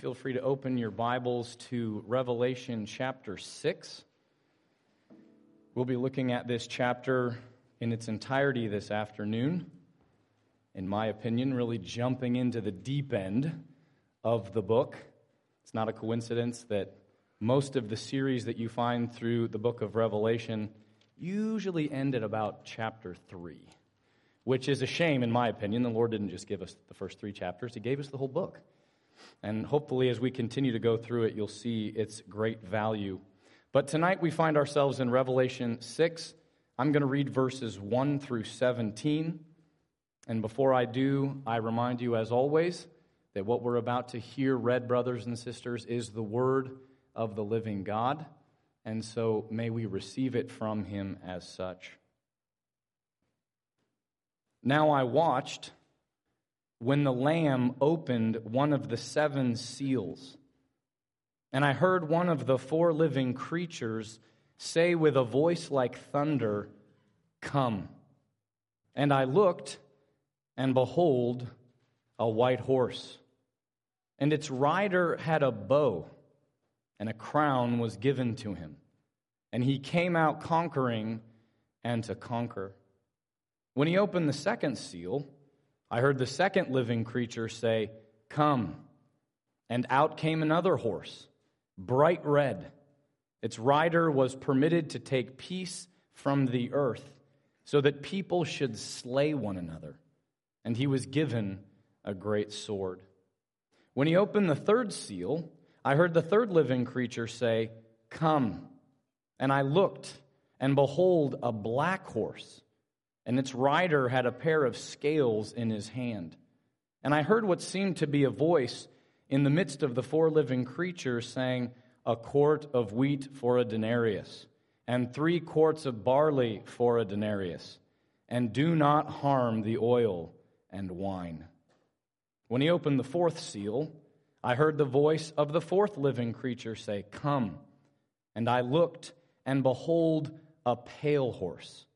Feel free to open your Bibles to Revelation chapter 6. We'll be looking at this chapter in its entirety this afternoon. In my opinion, really jumping into the deep end of the book. It's not a coincidence that most of the series that you find through the book of Revelation usually end at about chapter 3, which is a shame, in my opinion. The Lord didn't just give us the first three chapters, He gave us the whole book. And hopefully, as we continue to go through it, you'll see its great value. But tonight we find ourselves in Revelation 6. I'm going to read verses 1 through 17. And before I do, I remind you, as always, that what we're about to hear read, brothers and sisters, is the word of the living God. And so may we receive it from him as such. Now I watched when the Lamb opened one of the seven seals. And I heard one of the four living creatures say with a voice like thunder, Come. And I looked, and behold, a white horse. And its rider had a bow, and a crown was given to him. And he came out conquering and to conquer. When he opened the second seal, I heard the second living creature say, Come. And out came another horse, bright red. Its rider was permitted to take peace from the earth, so that people should slay one another. And he was given a great sword. When he opened the third seal, I heard the third living creature say, Come. And I looked, and behold, a black horse and its rider had a pair of scales in his hand. And I heard what seemed to be a voice in the midst of the four living creatures saying, A quart of wheat for a denarius, and three quarts of barley for a denarius, and do not harm the oil and wine. When he opened the fourth seal, I heard the voice of the fourth living creature say, Come. And I looked, and behold, a pale horse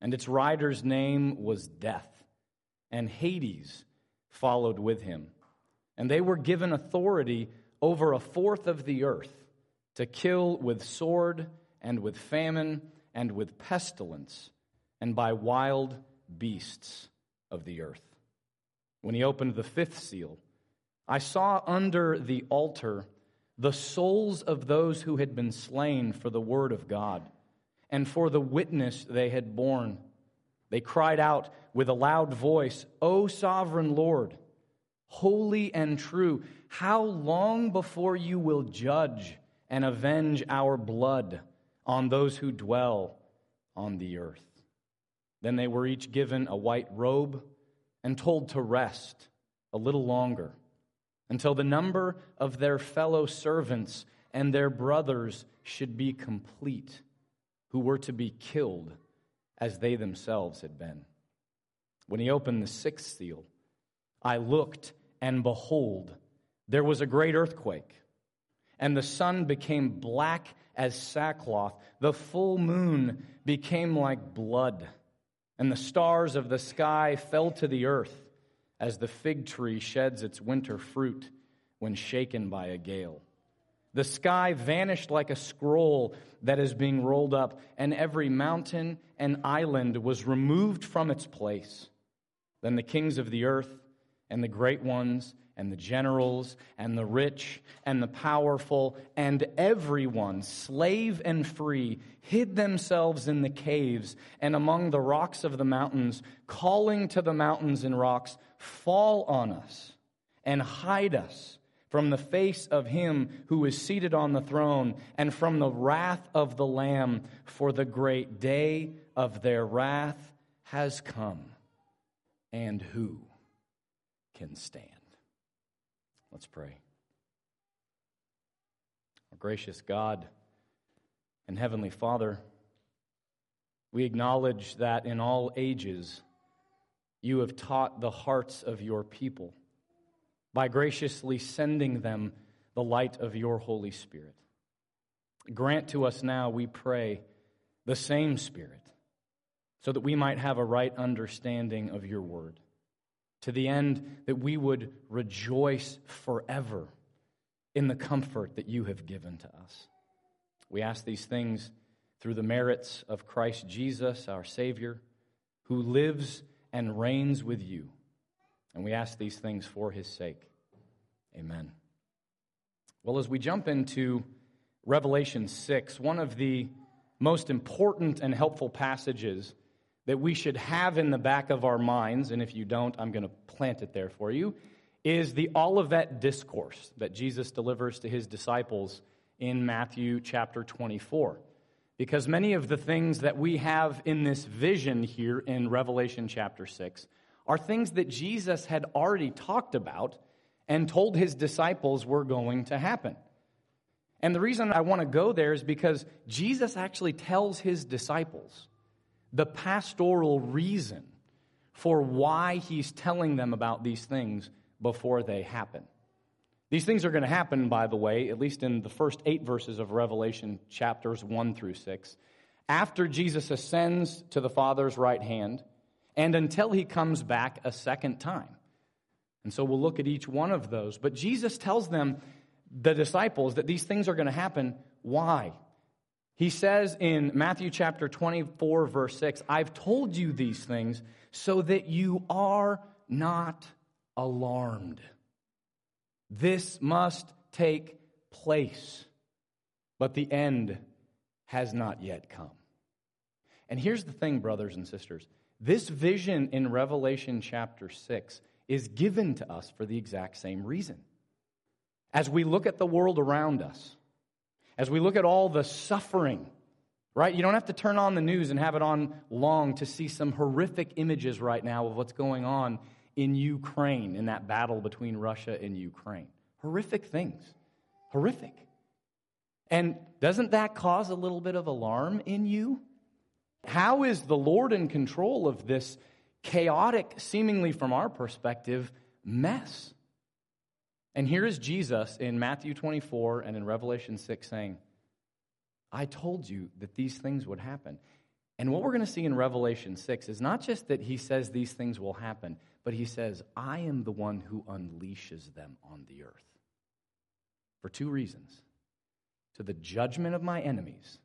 and its rider's name was Death, and Hades followed with him. And they were given authority over a fourth of the earth to kill with sword and with famine and with pestilence and by wild beasts of the earth. When he opened the fifth seal, I saw under the altar the souls of those who had been slain for the word of God and for the witness they had borne. They cried out with a loud voice, O sovereign Lord, holy and true, how long before you will judge and avenge our blood on those who dwell on the earth? Then they were each given a white robe and told to rest a little longer until the number of their fellow servants and their brothers should be complete who were to be killed as they themselves had been. When he opened the sixth seal, I looked, and behold, there was a great earthquake, and the sun became black as sackcloth. The full moon became like blood, and the stars of the sky fell to the earth as the fig tree sheds its winter fruit when shaken by a gale. The sky vanished like a scroll that is being rolled up, and every mountain and island was removed from its place. Then the kings of the earth, and the great ones, and the generals, and the rich, and the powerful, and everyone, slave and free, hid themselves in the caves and among the rocks of the mountains, calling to the mountains and rocks, Fall on us and hide us from the face of him who is seated on the throne, and from the wrath of the Lamb, for the great day of their wrath has come. And who can stand? Let's pray. Our gracious God and Heavenly Father, we acknowledge that in all ages you have taught the hearts of your people by graciously sending them the light of your Holy Spirit. Grant to us now, we pray, the same Spirit, so that we might have a right understanding of your word, to the end that we would rejoice forever in the comfort that you have given to us. We ask these things through the merits of Christ Jesus, our Savior, who lives and reigns with you. And we ask these things for his sake. Amen. Well, as we jump into Revelation 6, one of the most important and helpful passages that we should have in the back of our minds, and if you don't, I'm going to plant it there for you, is the Olivet Discourse that Jesus delivers to his disciples in Matthew chapter 24. Because many of the things that we have in this vision here in Revelation chapter 6 are things that Jesus had already talked about and told his disciples were going to happen. And the reason I want to go there is because Jesus actually tells his disciples the pastoral reason for why he's telling them about these things before they happen. These things are going to happen, by the way, at least in the first eight verses of Revelation, chapters 1 through 6, after Jesus ascends to the Father's right hand and until he comes back a second time. And so we'll look at each one of those. But Jesus tells them, the disciples, that these things are going to happen. Why? He says in Matthew chapter 24, verse 6, I've told you these things so that you are not alarmed. This must take place, but the end has not yet come. And here's the thing, brothers and sisters this vision in Revelation chapter 6 is given to us for the exact same reason. As we look at the world around us, as we look at all the suffering, right? You don't have to turn on the news and have it on long to see some horrific images right now of what's going on in Ukraine, in that battle between Russia and Ukraine. Horrific things. Horrific. And doesn't that cause a little bit of alarm in you? How is the Lord in control of this chaotic, seemingly from our perspective, mess? And here is Jesus in Matthew 24 and in Revelation 6 saying, I told you that these things would happen. And what we're going to see in Revelation 6 is not just that he says these things will happen, but he says, I am the one who unleashes them on the earth. For two reasons to the judgment of my enemies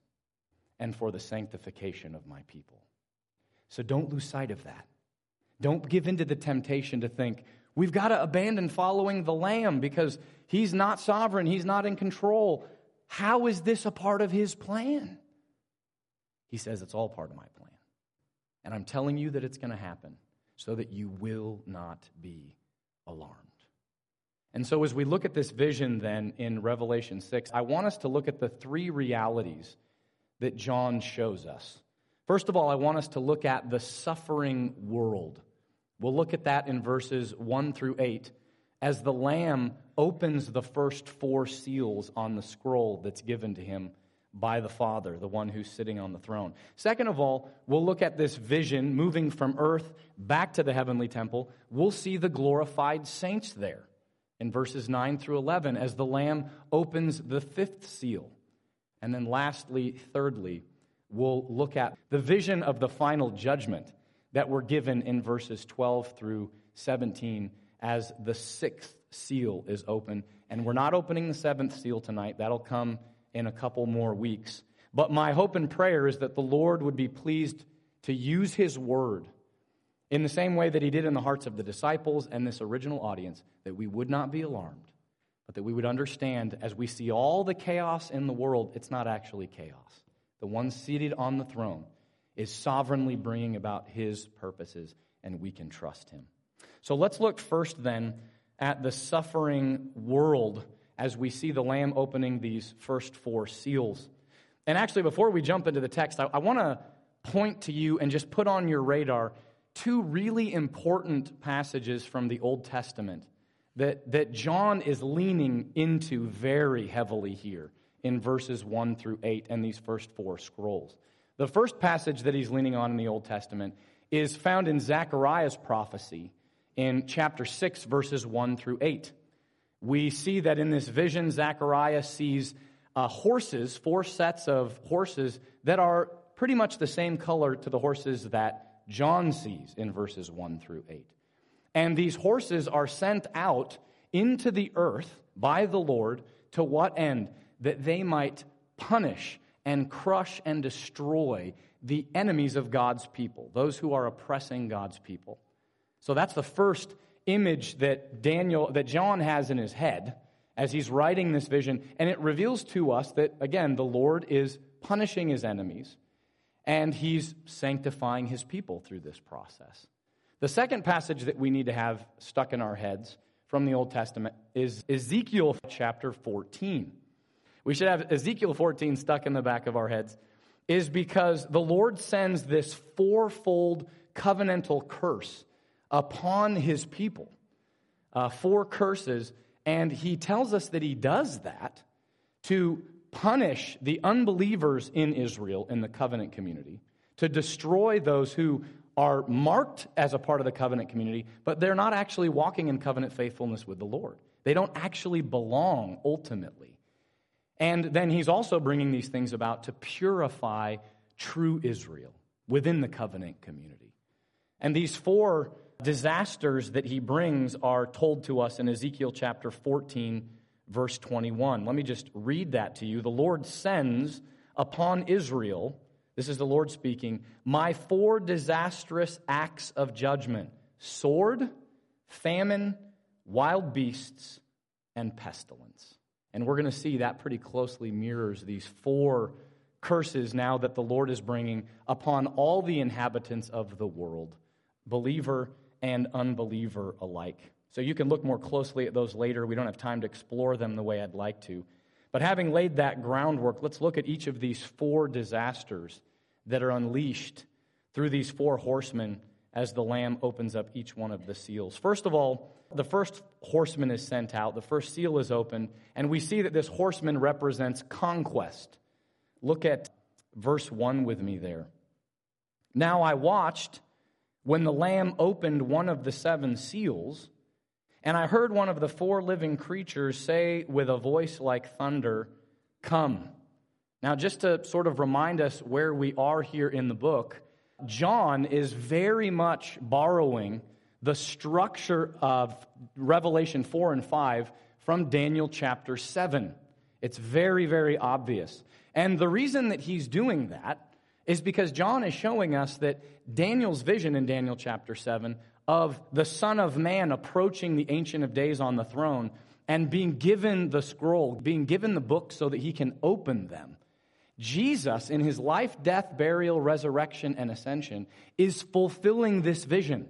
and for the sanctification of my people. So don't lose sight of that. Don't give in to the temptation to think, we've got to abandon following the Lamb because he's not sovereign, he's not in control. How is this a part of his plan? He says it's all part of my plan. And I'm telling you that it's going to happen so that you will not be alarmed. And so, as we look at this vision then in Revelation 6, I want us to look at the three realities that John shows us. First of all, I want us to look at the suffering world. We'll look at that in verses 1 through 8 as the Lamb opens the first four seals on the scroll that's given to him by the Father, the one who's sitting on the throne. Second of all, we'll look at this vision moving from earth back to the heavenly temple. We'll see the glorified saints there in verses 9 through 11 as the Lamb opens the fifth seal. And then, lastly, thirdly, we'll look at the vision of the final judgment that were given in verses 12 through 17 as the sixth seal is open. And we're not opening the seventh seal tonight, that'll come in a couple more weeks. But my hope and prayer is that the Lord would be pleased to use His word in the same way that He did in the hearts of the disciples and this original audience, that we would not be alarmed, but that we would understand as we see all the chaos in the world, it's not actually chaos. The one seated on the throne is sovereignly bringing about His purposes, and we can trust Him. So let's look first then at the suffering world as we see the Lamb opening these first four seals. And actually, before we jump into the text, I, I want to point to you and just put on your radar two really important passages from the Old Testament that, that John is leaning into very heavily here in verses 1 through 8 and these first four scrolls. The first passage that he's leaning on in the Old Testament is found in Zechariah's prophecy in chapter 6, verses 1 through 8 we see that in this vision, Zechariah sees uh, horses, four sets of horses that are pretty much the same color to the horses that John sees in verses 1 through 8. And these horses are sent out into the earth by the Lord To what end? That they might punish and crush and destroy the enemies of God's people, those who are oppressing God's people. So that's the first image that Daniel that John has in his head as he's writing this vision and it reveals to us that again the Lord is punishing his enemies and he's sanctifying his people through this process. The second passage that we need to have stuck in our heads from the Old Testament is Ezekiel chapter 14. We should have Ezekiel 14 stuck in the back of our heads, is because the Lord sends this fourfold covenantal curse upon his people. Uh, four curses, and he tells us that he does that to punish the unbelievers in Israel in the covenant community, to destroy those who are marked as a part of the covenant community, but they're not actually walking in covenant faithfulness with the Lord. They don't actually belong ultimately. And then he's also bringing these things about to purify true Israel within the covenant community. And these four disasters that he brings are told to us in Ezekiel chapter 14 verse 21. Let me just read that to you. The Lord sends upon Israel, this is the Lord speaking, my four disastrous acts of judgment sword, famine, wild beasts, and pestilence. And we're going to see that pretty closely mirrors these four curses now that the Lord is bringing upon all the inhabitants of the world, believer and unbeliever alike. So you can look more closely at those later. We don't have time to explore them the way I'd like to. But having laid that groundwork, let's look at each of these four disasters that are unleashed through these four horsemen as the Lamb opens up each one of the seals. First of all, the first horseman is sent out, the first seal is opened, and we see that this horseman represents conquest. Look at verse 1 with me there. Now I watched when the Lamb opened one of the seven seals. And I heard one of the four living creatures say with a voice like thunder, Come. Now, just to sort of remind us where we are here in the book, John is very much borrowing the structure of Revelation 4 and 5 from Daniel chapter 7. It's very, very obvious. And the reason that he's doing that is because John is showing us that Daniel's vision in Daniel chapter 7 of the Son of Man approaching the Ancient of Days on the throne and being given the scroll, being given the book so that he can open them. Jesus, in his life, death, burial, resurrection, and ascension, is fulfilling this vision.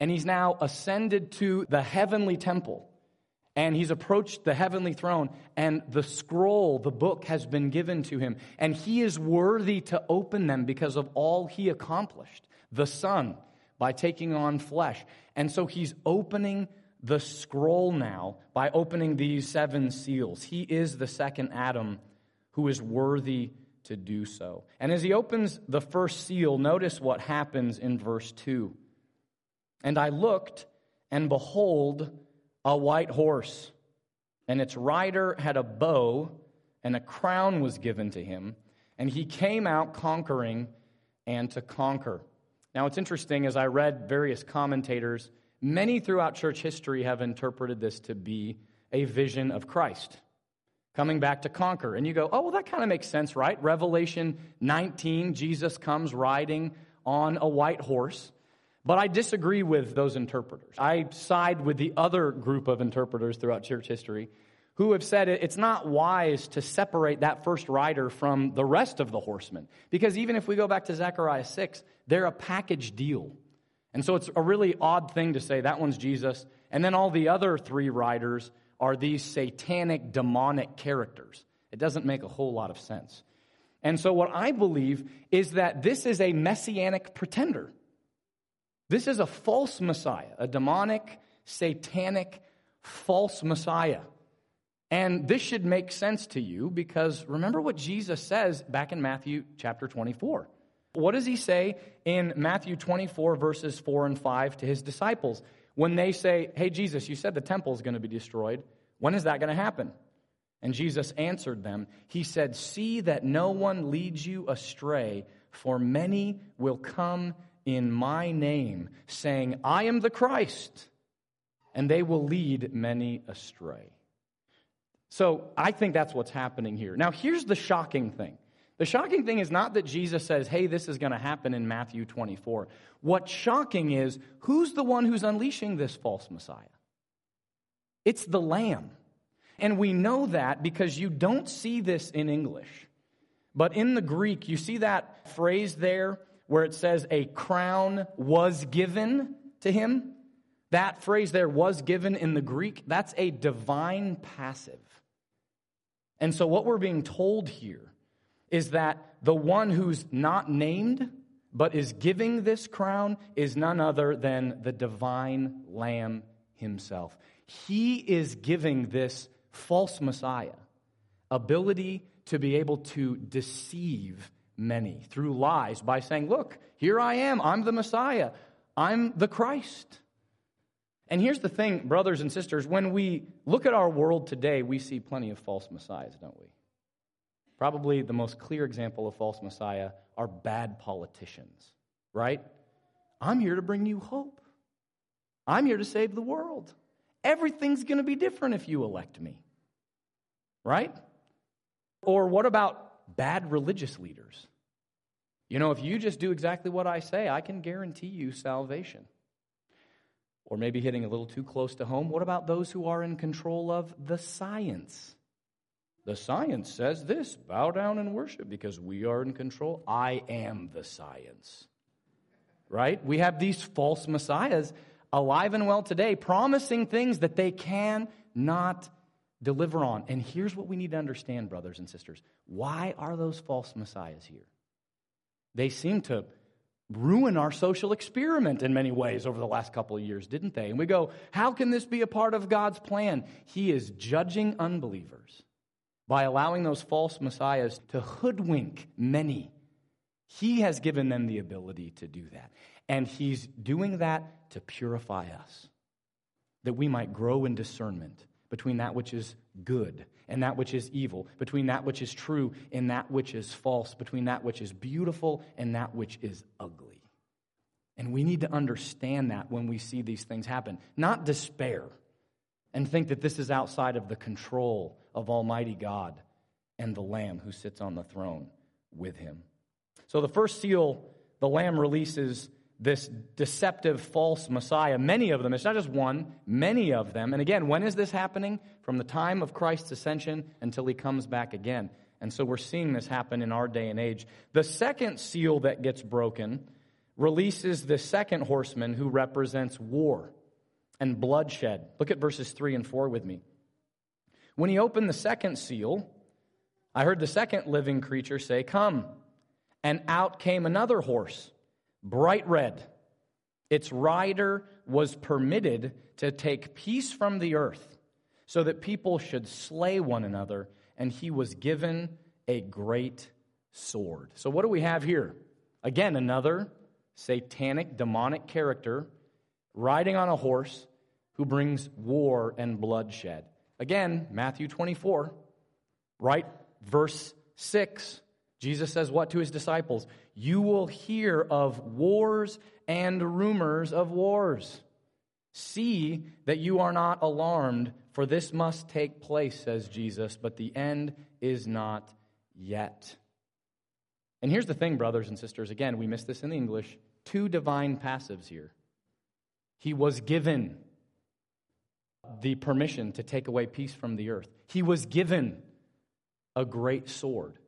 And he's now ascended to the heavenly temple. And he's approached the heavenly throne, and the scroll, the book, has been given to him. And he is worthy to open them because of all he accomplished. The Son, by taking on flesh. And so he's opening the scroll now by opening these seven seals. He is the second Adam who is worthy to do so. And as he opens the first seal, notice what happens in verse 2. And I looked, and behold, a white horse, and its rider had a bow, and a crown was given to him, and he came out conquering and to conquer. Now, it's interesting, as I read various commentators, many throughout church history have interpreted this to be a vision of Christ coming back to conquer. And you go, oh, well, that kind of makes sense, right? Revelation 19, Jesus comes riding on a white horse. But I disagree with those interpreters. I side with the other group of interpreters throughout church history who have said it's not wise to separate that first rider from the rest of the horsemen. Because even if we go back to Zechariah 6, they're a package deal. And so it's a really odd thing to say that one's Jesus, and then all the other three riders are these satanic, demonic characters. It doesn't make a whole lot of sense. And so, what I believe is that this is a messianic pretender. This is a false Messiah, a demonic, satanic, false Messiah. And this should make sense to you because remember what Jesus says back in Matthew chapter 24. What does he say in Matthew 24, verses 4 and 5 to his disciples? When they say, Hey, Jesus, you said the temple is going to be destroyed. When is that going to happen? And Jesus answered them. He said, See that no one leads you astray, for many will come in my name, saying, I am the Christ, and they will lead many astray. So I think that's what's happening here. Now, here's the shocking thing. The shocking thing is not that Jesus says, hey, this is going to happen in Matthew 24. What's shocking is who's the one who's unleashing this false Messiah? It's the Lamb. And we know that because you don't see this in English. But in the Greek, you see that phrase there where it says a crown was given to him? That phrase there was given in the Greek, that's a divine passive. And so what we're being told here is that the one who's not named but is giving this crown is none other than the divine Lamb himself. He is giving this false Messiah ability to be able to deceive many through lies by saying, Look, here I am. I'm the Messiah. I'm the Christ. And here's the thing, brothers and sisters, when we look at our world today, we see plenty of false messiahs, don't we? Probably the most clear example of false messiah are bad politicians, right? I'm here to bring you hope. I'm here to save the world. Everything's going to be different if you elect me, right? Or what about bad religious leaders? You know, if you just do exactly what I say, I can guarantee you salvation. Or maybe hitting a little too close to home, what about those who are in control of the science? The science says this bow down and worship because we are in control. I am the science. Right? We have these false messiahs alive and well today, promising things that they cannot deliver on. And here's what we need to understand, brothers and sisters. Why are those false messiahs here? They seem to ruin our social experiment in many ways over the last couple of years, didn't they? And we go, how can this be a part of God's plan? He is judging unbelievers by allowing those false messiahs to hoodwink many. He has given them the ability to do that. And He's doing that to purify us, that we might grow in discernment between that which is good and that which is evil, between that which is true and that which is false, between that which is beautiful and that which is ugly. And we need to understand that when we see these things happen, not despair and think that this is outside of the control of Almighty God and the Lamb who sits on the throne with him. So the first seal, the Lamb releases this deceptive false Messiah. Many of them, it's not just one, many of them. And again, when is this happening? From the time of Christ's ascension until he comes back again. And so we're seeing this happen in our day and age. The second seal that gets broken releases the second horseman who represents war and bloodshed. Look at verses 3 and 4 with me. When he opened the second seal, I heard the second living creature say, Come. And out came another horse bright red. Its rider was permitted to take peace from the earth so that people should slay one another, and he was given a great sword. So, what do we have here? Again, another satanic, demonic character riding on a horse who brings war and bloodshed. Again, Matthew 24, right? Verse 6. Jesus says what to his disciples? You will hear of wars and rumors of wars. See that you are not alarmed, for this must take place, says Jesus, but the end is not yet. And here's the thing, brothers and sisters. Again, we miss this in the English. Two divine passives here. He was given the permission to take away peace from the earth, he was given a great sword.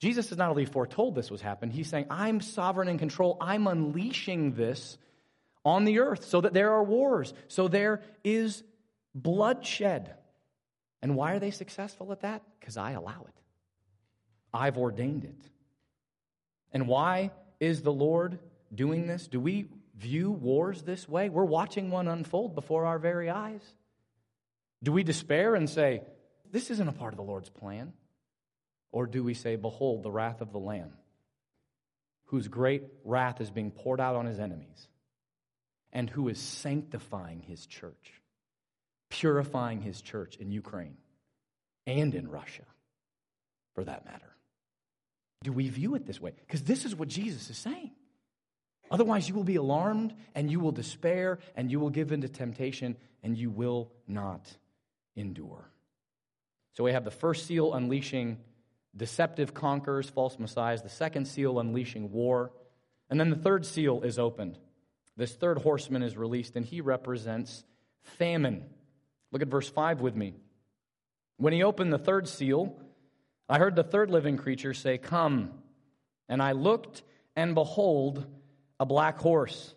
Jesus has not only foretold this was happen, he's saying, I'm sovereign in control. I'm unleashing this on the earth so that there are wars, so there is bloodshed. And why are they successful at that? Because I allow it. I've ordained it. And why is the Lord doing this? Do we view wars this way? We're watching one unfold before our very eyes. Do we despair and say, This isn't a part of the Lord's plan? Or do we say, Behold, the wrath of the Lamb, whose great wrath is being poured out on his enemies, and who is sanctifying his church, purifying his church in Ukraine and in Russia, for that matter? Do we view it this way? Because this is what Jesus is saying. Otherwise, you will be alarmed and you will despair and you will give in to temptation and you will not endure. So we have the first seal unleashing deceptive conquerors, false messiahs, the second seal unleashing war, and then the third seal is opened. This third horseman is released, and he represents famine. Look at verse 5 with me. When he opened the third seal, I heard the third living creature say, Come. And I looked, and behold, a black horse,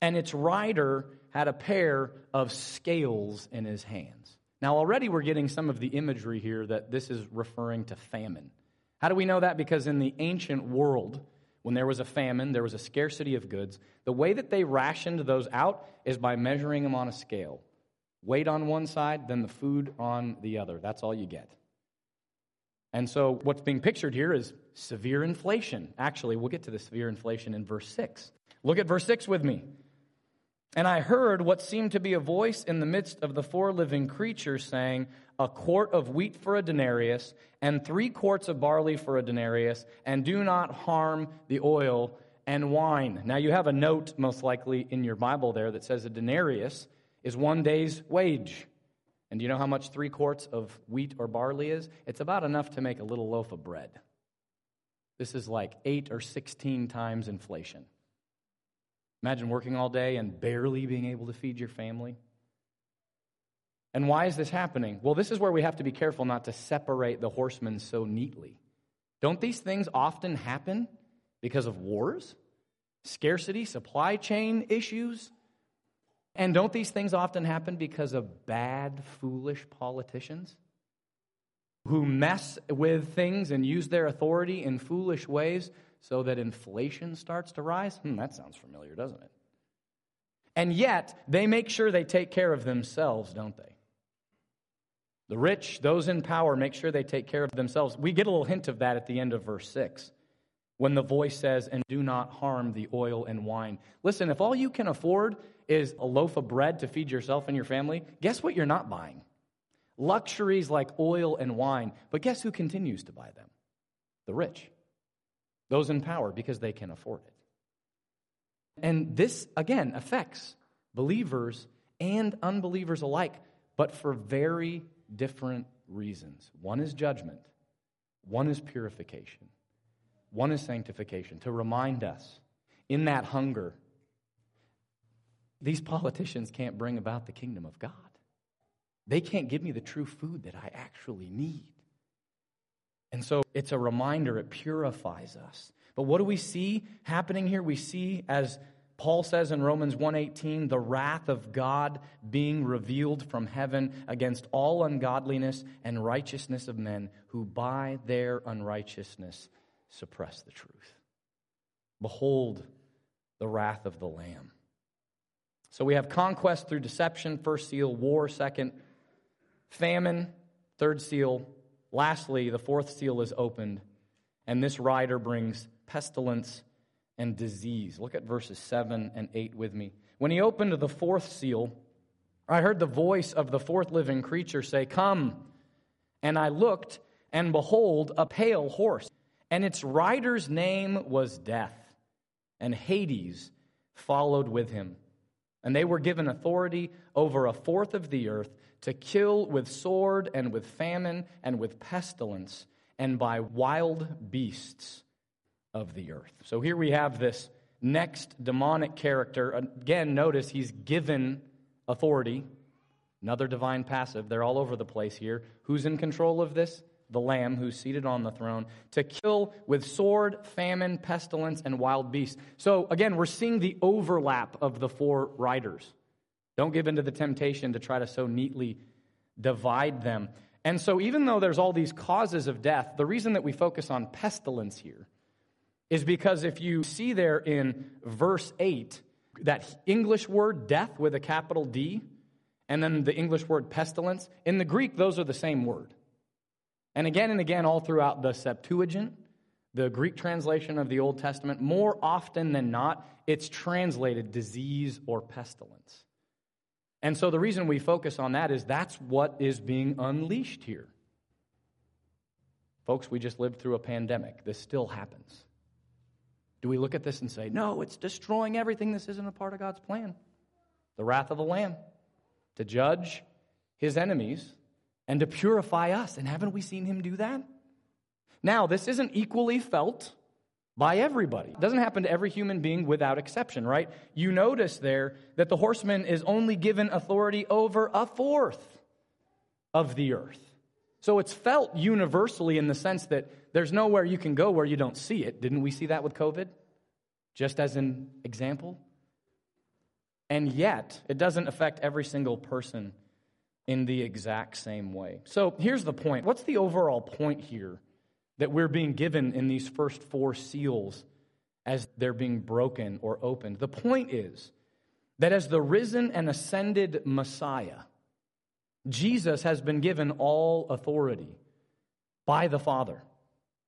and its rider had a pair of scales in his hands. Now, already we're getting some of the imagery here that this is referring to famine. How do we know that? Because in the ancient world, when there was a famine, there was a scarcity of goods, the way that they rationed those out is by measuring them on a scale. Weight on one side, then the food on the other. That's all you get. And so, what's being pictured here is severe inflation. Actually, we'll get to the severe inflation in verse 6. Look at verse 6 with me. And I heard what seemed to be a voice in the midst of the four living creatures saying, A quart of wheat for a denarius, and three quarts of barley for a denarius, and do not harm the oil and wine. Now, you have a note, most likely, in your Bible there that says a denarius is one day's wage. And do you know how much three quarts of wheat or barley is? It's about enough to make a little loaf of bread. This is like eight or 16 times inflation. Imagine working all day and barely being able to feed your family. And why is this happening? Well, this is where we have to be careful not to separate the horsemen so neatly. Don't these things often happen because of wars, scarcity, supply chain issues? And don't these things often happen because of bad, foolish politicians who mess with things and use their authority in foolish ways so that inflation starts to rise? Hmm, that sounds familiar, doesn't it? And yet, they make sure they take care of themselves, don't they? The rich, those in power, make sure they take care of themselves. We get a little hint of that at the end of verse 6 when the voice says, And do not harm the oil and wine. Listen, if all you can afford is a loaf of bread to feed yourself and your family, guess what you're not buying? Luxuries like oil and wine. But guess who continues to buy them? The rich those in power, because they can afford it. And this, again, affects believers and unbelievers alike, but for very different reasons. One is judgment, one is purification, one is sanctification, to remind us in that hunger. These politicians can't bring about the kingdom of God. They can't give me the true food that I actually need. And so it's a reminder, it purifies us. But what do we see happening here? We see, as Paul says in Romans 1:18, the wrath of God being revealed from heaven against all ungodliness and righteousness of men who by their unrighteousness suppress the truth. Behold the wrath of the Lamb. So we have conquest through deception, first seal, war, second, famine, third seal, Lastly, the fourth seal is opened, and this rider brings pestilence and disease. Look at verses 7 and 8 with me. When he opened the fourth seal, I heard the voice of the fourth living creature say, Come. And I looked, and behold, a pale horse, and its rider's name was Death, and Hades followed with him. And they were given authority over a fourth of the earth to kill with sword and with famine and with pestilence and by wild beasts of the earth. So here we have this next demonic character. Again, notice he's given authority. Another divine passive. They're all over the place here. Who's in control of this? The Lamb who's seated on the throne to kill with sword, famine, pestilence, and wild beasts. So again, we're seeing the overlap of the four riders. Don't give in to the temptation to try to so neatly divide them. And so, even though there's all these causes of death, the reason that we focus on pestilence here is because if you see there in verse 8, that English word death with a capital D, and then the English word pestilence, in the Greek, those are the same word. And again and again, all throughout the Septuagint, the Greek translation of the Old Testament, more often than not, it's translated disease or pestilence. And so the reason we focus on that is that's what is being unleashed here. Folks, we just lived through a pandemic. This still happens. Do we look at this and say, no, it's destroying everything? This isn't a part of God's plan. The wrath of the Lamb to judge his enemies and to purify us. And haven't we seen him do that? Now, this isn't equally felt by everybody. It doesn't happen to every human being without exception, right? You notice there that the horseman is only given authority over a fourth of the earth. So it's felt universally in the sense that there's nowhere you can go where you don't see it. Didn't we see that with COVID? Just as an example. And yet, it doesn't affect every single person in the exact same way. So here's the point. What's the overall point here that we're being given in these first four seals as they're being broken or opened? The point is that as the risen and ascended Messiah, Jesus has been given all authority by the Father.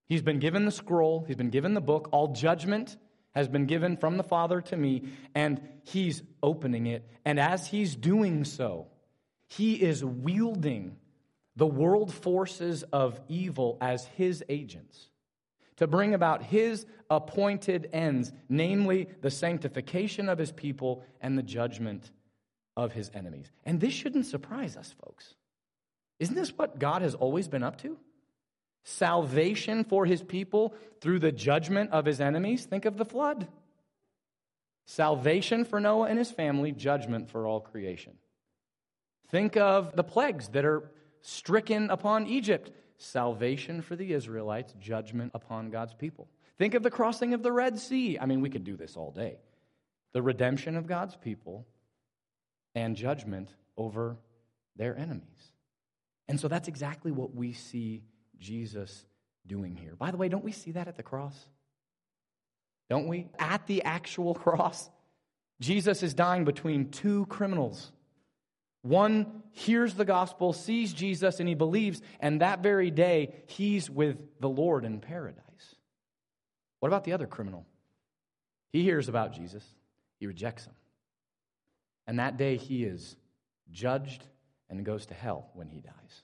He's been given the scroll, he's been given the book, all judgment has been given from the Father to me, and he's opening it. And as he's doing so, he is wielding the world forces of evil as his agents to bring about his appointed ends, namely the sanctification of his people and the judgment of his enemies. And this shouldn't surprise us, folks. Isn't this what God has always been up to? Salvation for his people through the judgment of his enemies. Think of the flood. Salvation for Noah and his family, judgment for all creation. Think of the plagues that are stricken upon Egypt. Salvation for the Israelites, judgment upon God's people. Think of the crossing of the Red Sea. I mean, we could do this all day. The redemption of God's people and judgment over their enemies. And so that's exactly what we see Jesus doing here. By the way, don't we see that at the cross? Don't we? At the actual cross, Jesus is dying between two criminals. One hears the gospel, sees Jesus, and he believes, and that very day, he's with the Lord in paradise. What about the other criminal? He hears about Jesus, he rejects him. And that day, he is judged and goes to hell when he dies.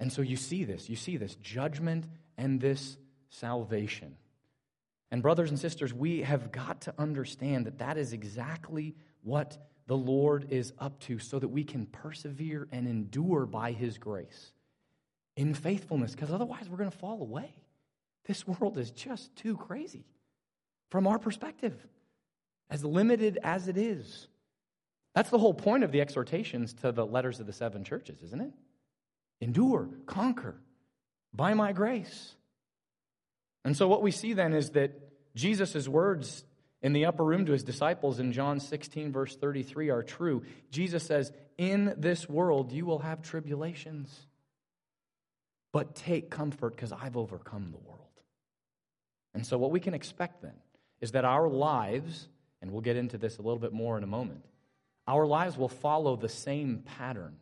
And so you see this. You see this judgment and this salvation. And, brothers and sisters, we have got to understand that that is exactly what the Lord is up to so that we can persevere and endure by His grace in faithfulness, because otherwise we're going to fall away. This world is just too crazy from our perspective, as limited as it is. That's the whole point of the exhortations to the letters of the seven churches, isn't it? Endure, conquer by my grace. And so, what we see then is that Jesus' words in the upper room to his disciples in John 16, verse 33, are true. Jesus says, In this world you will have tribulations, but take comfort because I've overcome the world. And so, what we can expect then is that our lives, and we'll get into this a little bit more in a moment, our lives will follow the same pattern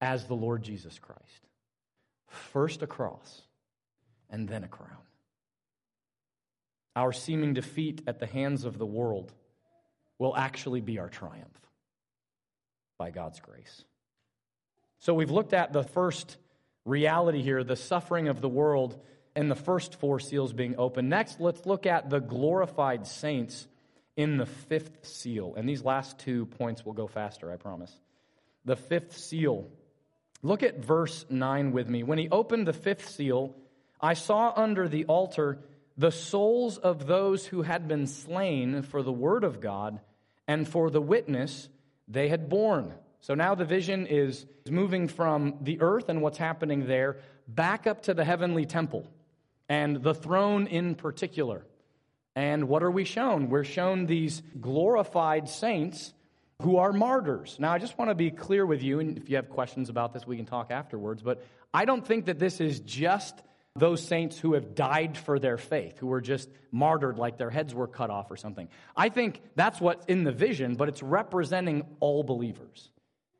as the Lord Jesus Christ. First a cross, and then a crown. Our seeming defeat at the hands of the world will actually be our triumph by God's grace. So we've looked at the first reality here, the suffering of the world, and the first four seals being opened. Next, let's look at the glorified saints in the fifth seal. And these last two points will go faster, I promise. The fifth seal. Look at verse 9 with me. When he opened the fifth seal, I saw under the altar the souls of those who had been slain for the word of God and for the witness they had borne. So now the vision is moving from the earth and what's happening there back up to the heavenly temple and the throne in particular. And what are we shown? We're shown these glorified saints who are martyrs. Now, I just want to be clear with you, and if you have questions about this, we can talk afterwards, but I don't think that this is just those saints who have died for their faith, who were just martyred like their heads were cut off or something. I think that's what's in the vision, but it's representing all believers.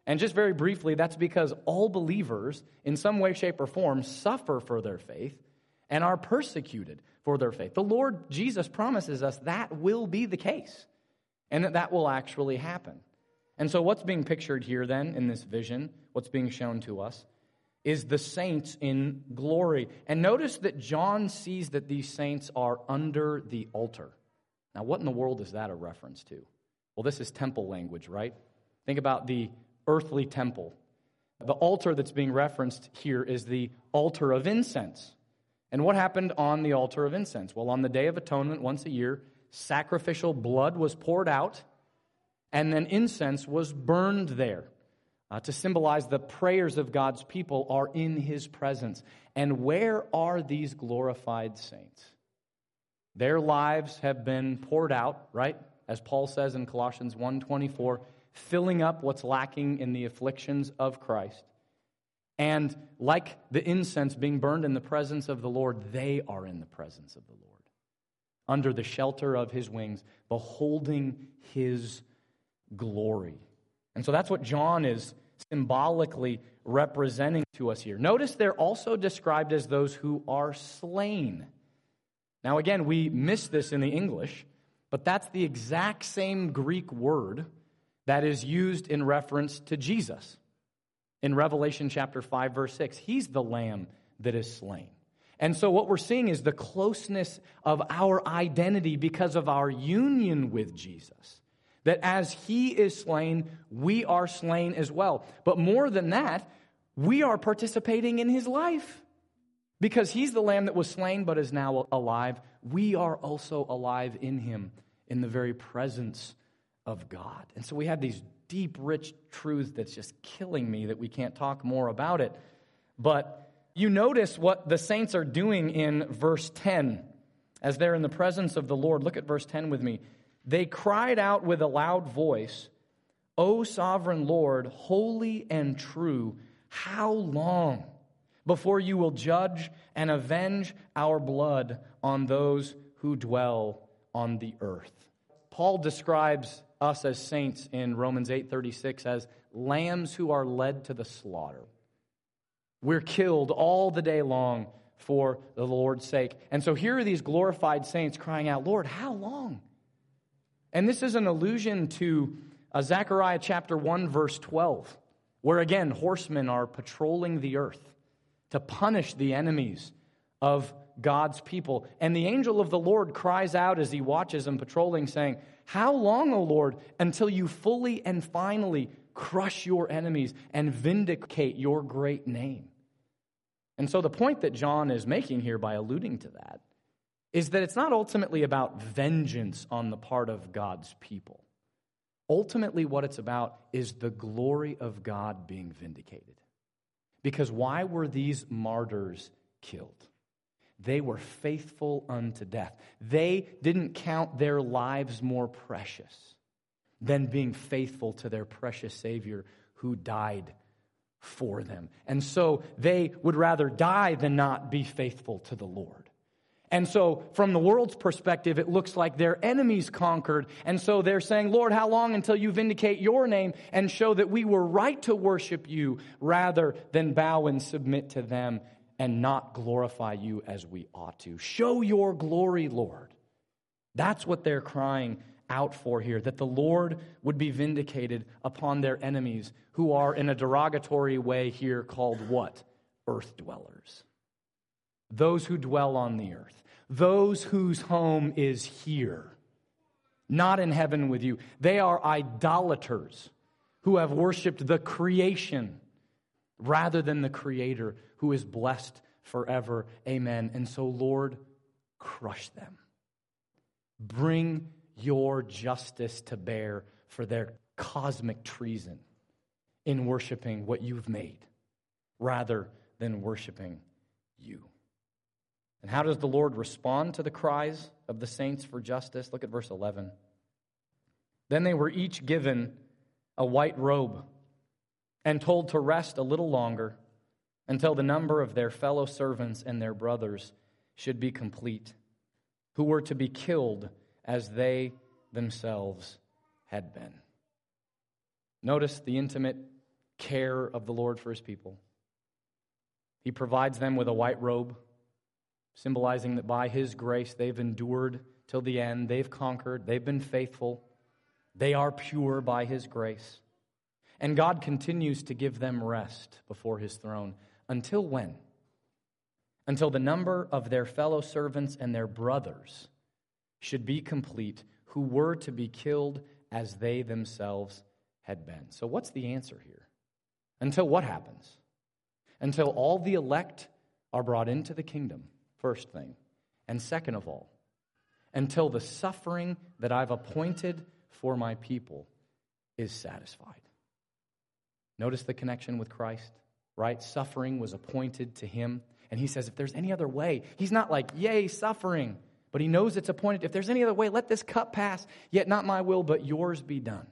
And just very briefly, that's because all believers, in some way, shape, or form, suffer for their faith and are persecuted for their faith. The Lord Jesus promises us that will be the case and that that will actually happen. And so, what's being pictured here then in this vision, what's being shown to us, is the saints in glory. And notice that John sees that these saints are under the altar. Now, what in the world is that a reference to? Well, this is temple language, right? Think about the earthly temple. The altar that's being referenced here is the altar of incense. And what happened on the altar of incense? Well, on the Day of Atonement, once a year, sacrificial blood was poured out, and then incense was burned there uh, to symbolize the prayers of God's people are in his presence. And where are these glorified saints? Their lives have been poured out, right? As Paul says in Colossians 1:24, filling up what's lacking in the afflictions of Christ. And like the incense being burned in the presence of the Lord, they are in the presence of the Lord, under the shelter of his wings, beholding his glory. And so that's what John is symbolically representing to us here. Notice they're also described as those who are slain. Now, again, we miss this in the English, but that's the exact same Greek word that is used in reference to Jesus in Revelation chapter 5, verse 6. He's the lamb that is slain. And so, what we're seeing is the closeness of our identity because of our union with Jesus. That as he is slain, we are slain as well. But more than that, we are participating in his life. Because he's the lamb that was slain but is now alive, we are also alive in him in the very presence of God. And so we have these deep, rich truths that's just killing me that we can't talk more about it. But you notice what the saints are doing in verse 10 as they're in the presence of the Lord. Look at verse 10 with me. They cried out with a loud voice, O sovereign Lord, holy and true, how long before you will judge and avenge our blood on those who dwell on the earth? Paul describes us as saints in Romans 8:36 as lambs who are led to the slaughter. We're killed all the day long for the Lord's sake. And so here are these glorified saints crying out, Lord, how long? And this is an allusion to uh, Zechariah chapter 1, verse 12, where again, horsemen are patrolling the earth to punish the enemies of God's people. And the angel of the Lord cries out as he watches them patrolling, saying, How long, O Lord, until you fully and finally crush your enemies and vindicate your great name? And so the point that John is making here by alluding to that is that it's not ultimately about vengeance on the part of God's people. Ultimately, what it's about is the glory of God being vindicated. Because why were these martyrs killed? They were faithful unto death. They didn't count their lives more precious than being faithful to their precious Savior who died for them. And so they would rather die than not be faithful to the Lord. And so, from the world's perspective, it looks like their enemies conquered. And so they're saying, Lord, how long until you vindicate your name and show that we were right to worship you rather than bow and submit to them and not glorify you as we ought to? Show your glory, Lord. That's what they're crying out for here, that the Lord would be vindicated upon their enemies, who are in a derogatory way here called what? Earth dwellers. Those who dwell on the earth those whose home is here, not in heaven with you. They are idolaters who have worshiped the creation rather than the Creator who is blessed forever. Amen. And so, Lord, crush them. Bring your justice to bear for their cosmic treason in worshiping what you've made rather than worshiping you. And how does the Lord respond to the cries of the saints for justice? Look at verse 11. Then they were each given a white robe and told to rest a little longer until the number of their fellow servants and their brothers should be complete, who were to be killed as they themselves had been. Notice the intimate care of the Lord for his people. He provides them with a white robe symbolizing that by His grace they've endured till the end, they've conquered, they've been faithful, they are pure by His grace. And God continues to give them rest before His throne. Until when? Until the number of their fellow servants and their brothers should be complete, who were to be killed as they themselves had been. So, what's the answer here? Until what happens? Until all the elect are brought into the kingdom, first thing. And second of all, until the suffering that I've appointed for my people is satisfied. Notice the connection with Christ, right? Suffering was appointed to him. And he says, if there's any other way, he's not like, yay, suffering, but he knows it's appointed. If there's any other way, let this cup pass, yet not my will, but yours be done.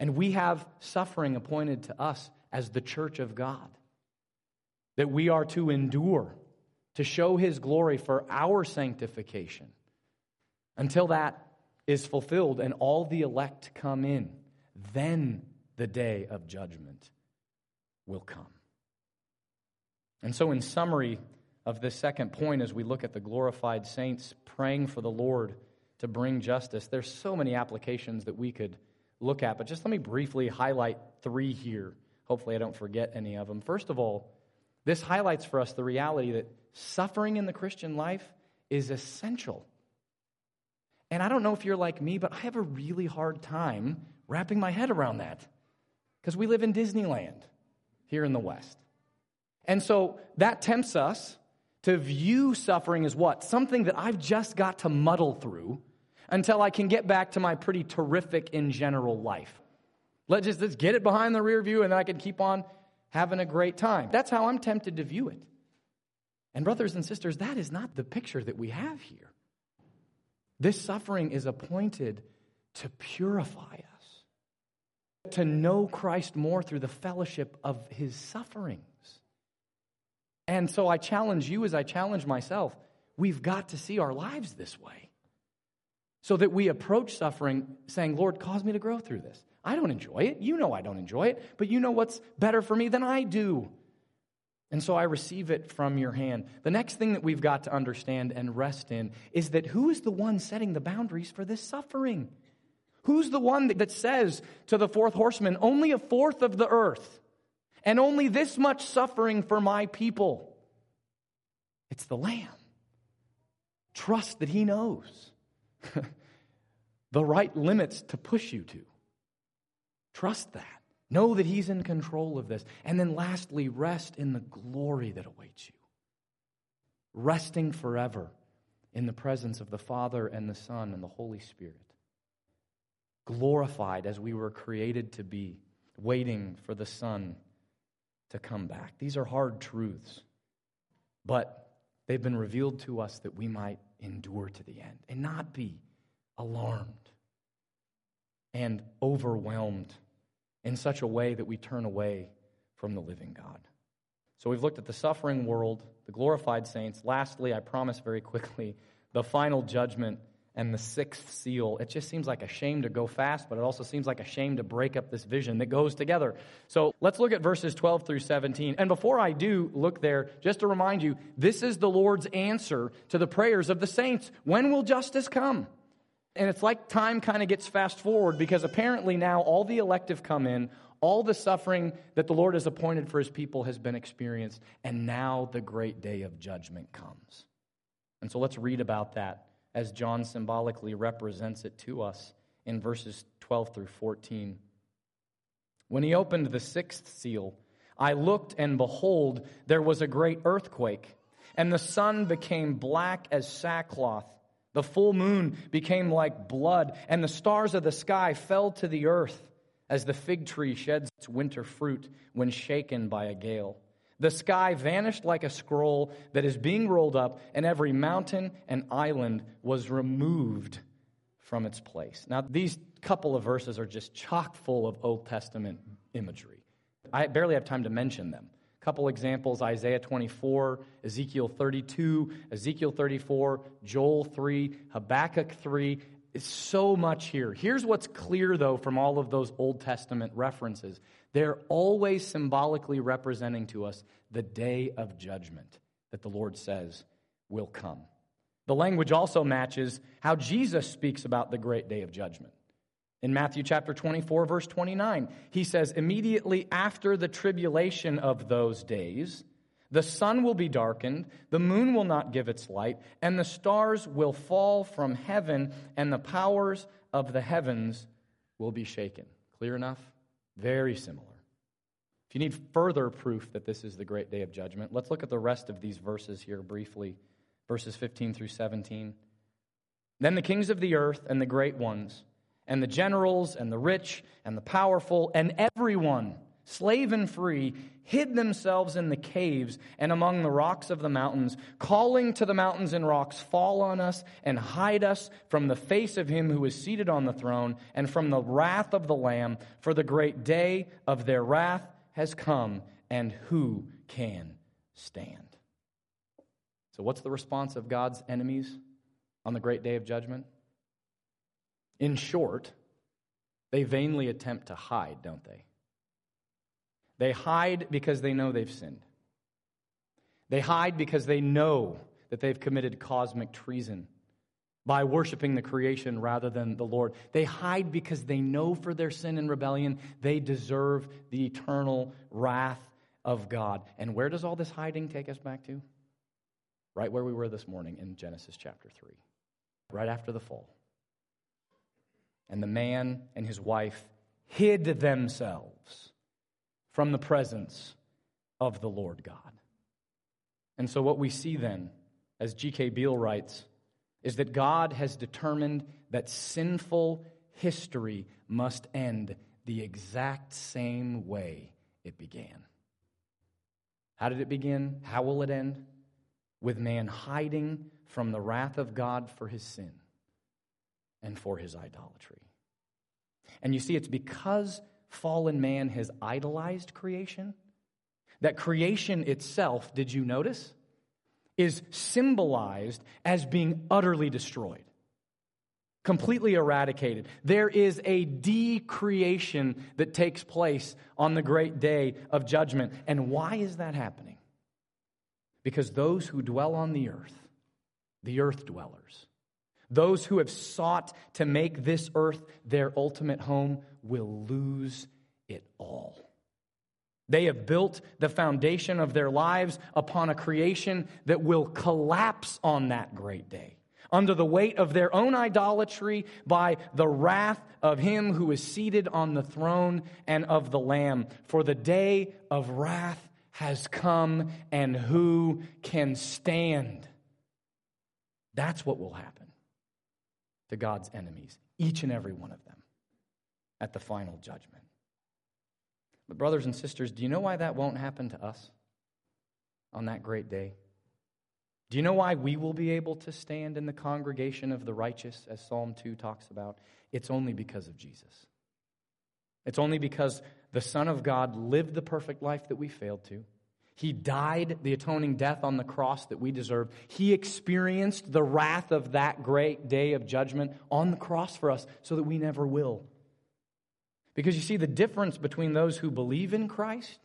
And we have suffering appointed to us as the church of God that we are to endure to show his glory for our sanctification until that is fulfilled and all the elect come in. Then the day of judgment will come. And so, in summary of this second point, as we look at the glorified saints praying for the Lord to bring justice, there's so many applications that we could look at, but just let me briefly highlight three here. Hopefully, I don't forget any of them. First of all, this highlights for us the reality that suffering in the Christian life is essential. And I don't know if you're like me, but I have a really hard time wrapping my head around that because we live in Disneyland here in the West. And so that tempts us to view suffering as what? Something that I've just got to muddle through until I can get back to my pretty terrific in general life. Let's just let's get it behind the rear view and then I can keep on having a great time. That's how I'm tempted to view it. And, brothers and sisters, that is not the picture that we have here. This suffering is appointed to purify us, to know Christ more through the fellowship of his sufferings. And so I challenge you as I challenge myself we've got to see our lives this way so that we approach suffering saying, Lord, cause me to grow through this. I don't enjoy it. You know I don't enjoy it, but you know what's better for me than I do. And so I receive it from your hand. The next thing that we've got to understand and rest in is that who is the one setting the boundaries for this suffering? Who's the one that says to the fourth horseman, only a fourth of the earth and only this much suffering for my people? It's the Lamb. Trust that He knows the right limits to push you to. Trust that. Know that He's in control of this. And then lastly, rest in the glory that awaits you. Resting forever in the presence of the Father and the Son and the Holy Spirit. Glorified as we were created to be, waiting for the Son to come back. These are hard truths, but they've been revealed to us that we might endure to the end and not be alarmed and overwhelmed in such a way that we turn away from the living God. So we've looked at the suffering world, the glorified saints. Lastly, I promise very quickly, the final judgment and the sixth seal. It just seems like a shame to go fast, but it also seems like a shame to break up this vision that goes together. So let's look at verses 12 through 17. And before I do look there, just to remind you, this is the Lord's answer to the prayers of the saints. When will justice come? And it's like time kind of gets fast forward because apparently now all the elective come in, all the suffering that the Lord has appointed for his people has been experienced, and now the great day of judgment comes. And so let's read about that as John symbolically represents it to us in verses 12 through 14. When he opened the sixth seal, I looked, and behold, there was a great earthquake, and the sun became black as sackcloth the full moon became like blood, and the stars of the sky fell to the earth as the fig tree sheds its winter fruit when shaken by a gale. The sky vanished like a scroll that is being rolled up, and every mountain and island was removed from its place. Now, these couple of verses are just chock full of Old Testament imagery. I barely have time to mention them couple examples Isaiah 24, Ezekiel 32, Ezekiel 34, Joel 3, Habakkuk 3. It's so much here. Here's what's clear, though, from all of those Old Testament references they're always symbolically representing to us the day of judgment that the Lord says will come. The language also matches how Jesus speaks about the great day of judgment. In Matthew chapter 24, verse 29, he says, Immediately after the tribulation of those days, the sun will be darkened, the moon will not give its light, and the stars will fall from heaven, and the powers of the heavens will be shaken. Clear enough? Very similar. If you need further proof that this is the great day of judgment, let's look at the rest of these verses here briefly, verses 15 through 17. Then the kings of the earth and the great ones, and the generals and the rich and the powerful, and everyone, slave and free, hid themselves in the caves and among the rocks of the mountains, calling to the mountains and rocks, Fall on us and hide us from the face of him who is seated on the throne and from the wrath of the Lamb, for the great day of their wrath has come, and who can stand? So, what's the response of God's enemies on the great day of judgment? In short, they vainly attempt to hide, don't they? They hide because they know they've sinned. They hide because they know that they've committed cosmic treason by worshiping the creation rather than the Lord. They hide because they know for their sin and rebellion they deserve the eternal wrath of God. And where does all this hiding take us back to? Right where we were this morning in Genesis chapter 3, right after the fall. And the man and his wife hid themselves from the presence of the Lord God. And so, what we see then, as G.K. Beale writes, is that God has determined that sinful history must end the exact same way it began. How did it begin? How will it end? With man hiding from the wrath of God for his sin and for his idolatry. And you see, it's because fallen man has idolized creation that creation itself, did you notice, is symbolized as being utterly destroyed, completely eradicated. There is a decreation that takes place on the great day of judgment. And why is that happening? Because those who dwell on the earth, the earth dwellers, those who have sought to make this earth their ultimate home will lose it all. They have built the foundation of their lives upon a creation that will collapse on that great day under the weight of their own idolatry by the wrath of him who is seated on the throne and of the Lamb. For the day of wrath has come, and who can stand? That's what will happen to God's enemies, each and every one of them, at the final judgment. But, brothers and sisters, do you know why that won't happen to us on that great day? Do you know why we will be able to stand in the congregation of the righteous, as Psalm 2 talks about? It's only because of Jesus. It's only because the Son of God lived the perfect life that we failed to. He died the atoning death on the cross that we deserve. He experienced the wrath of that great day of judgment on the cross for us so that we never will. Because you see, the difference between those who believe in Christ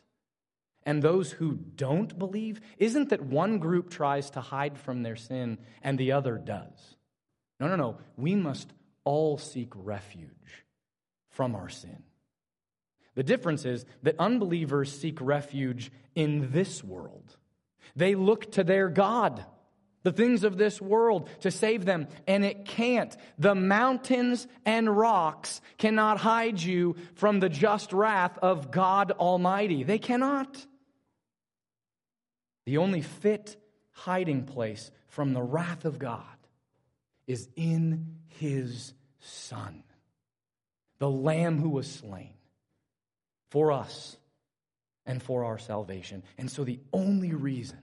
and those who don't believe isn't that one group tries to hide from their sin and the other does. No, no, no. We must all seek refuge from our sin. The difference is that unbelievers seek refuge in this world. They look to their God, the things of this world, to save them, and it can't. The mountains and rocks cannot hide you from the just wrath of God Almighty. They cannot. The only fit hiding place from the wrath of God is in His Son, the Lamb who was slain for us and for our salvation. And so the only reason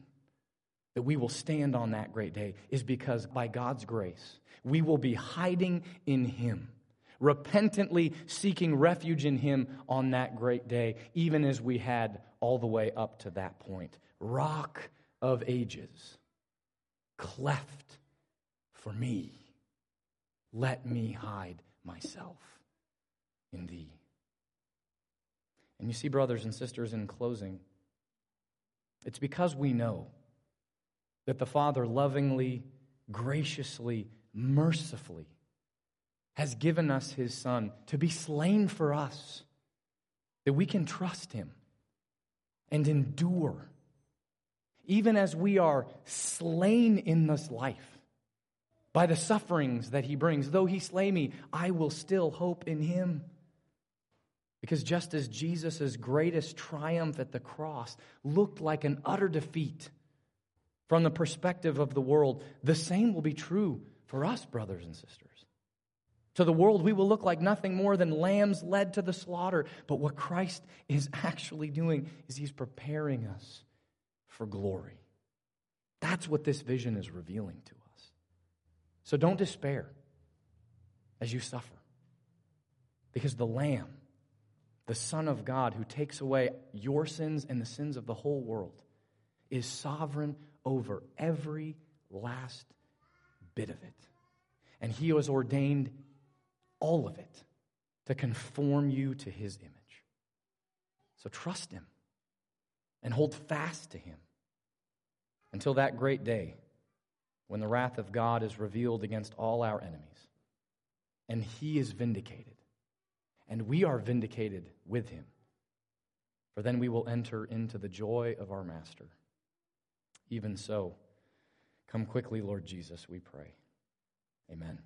that we will stand on that great day is because by God's grace, we will be hiding in Him, repentantly seeking refuge in Him on that great day, even as we had all the way up to that point. Rock of ages, cleft for me, let me hide myself in Thee. And you see, brothers and sisters, in closing, it's because we know that the Father lovingly, graciously, mercifully has given us His Son to be slain for us, that we can trust Him and endure, even as we are slain in this life by the sufferings that He brings. Though He slay me, I will still hope in Him. Because just as Jesus' greatest triumph at the cross looked like an utter defeat from the perspective of the world, the same will be true for us, brothers and sisters. To the world, we will look like nothing more than lambs led to the slaughter. But what Christ is actually doing is he's preparing us for glory. That's what this vision is revealing to us. So don't despair as you suffer, because the Lamb, the Son of God, who takes away your sins and the sins of the whole world, is sovereign over every last bit of it. And he has ordained all of it to conform you to his image. So trust him and hold fast to him until that great day when the wrath of God is revealed against all our enemies and he is vindicated and we are vindicated with him. For then we will enter into the joy of our Master. Even so, come quickly, Lord Jesus, we pray. Amen.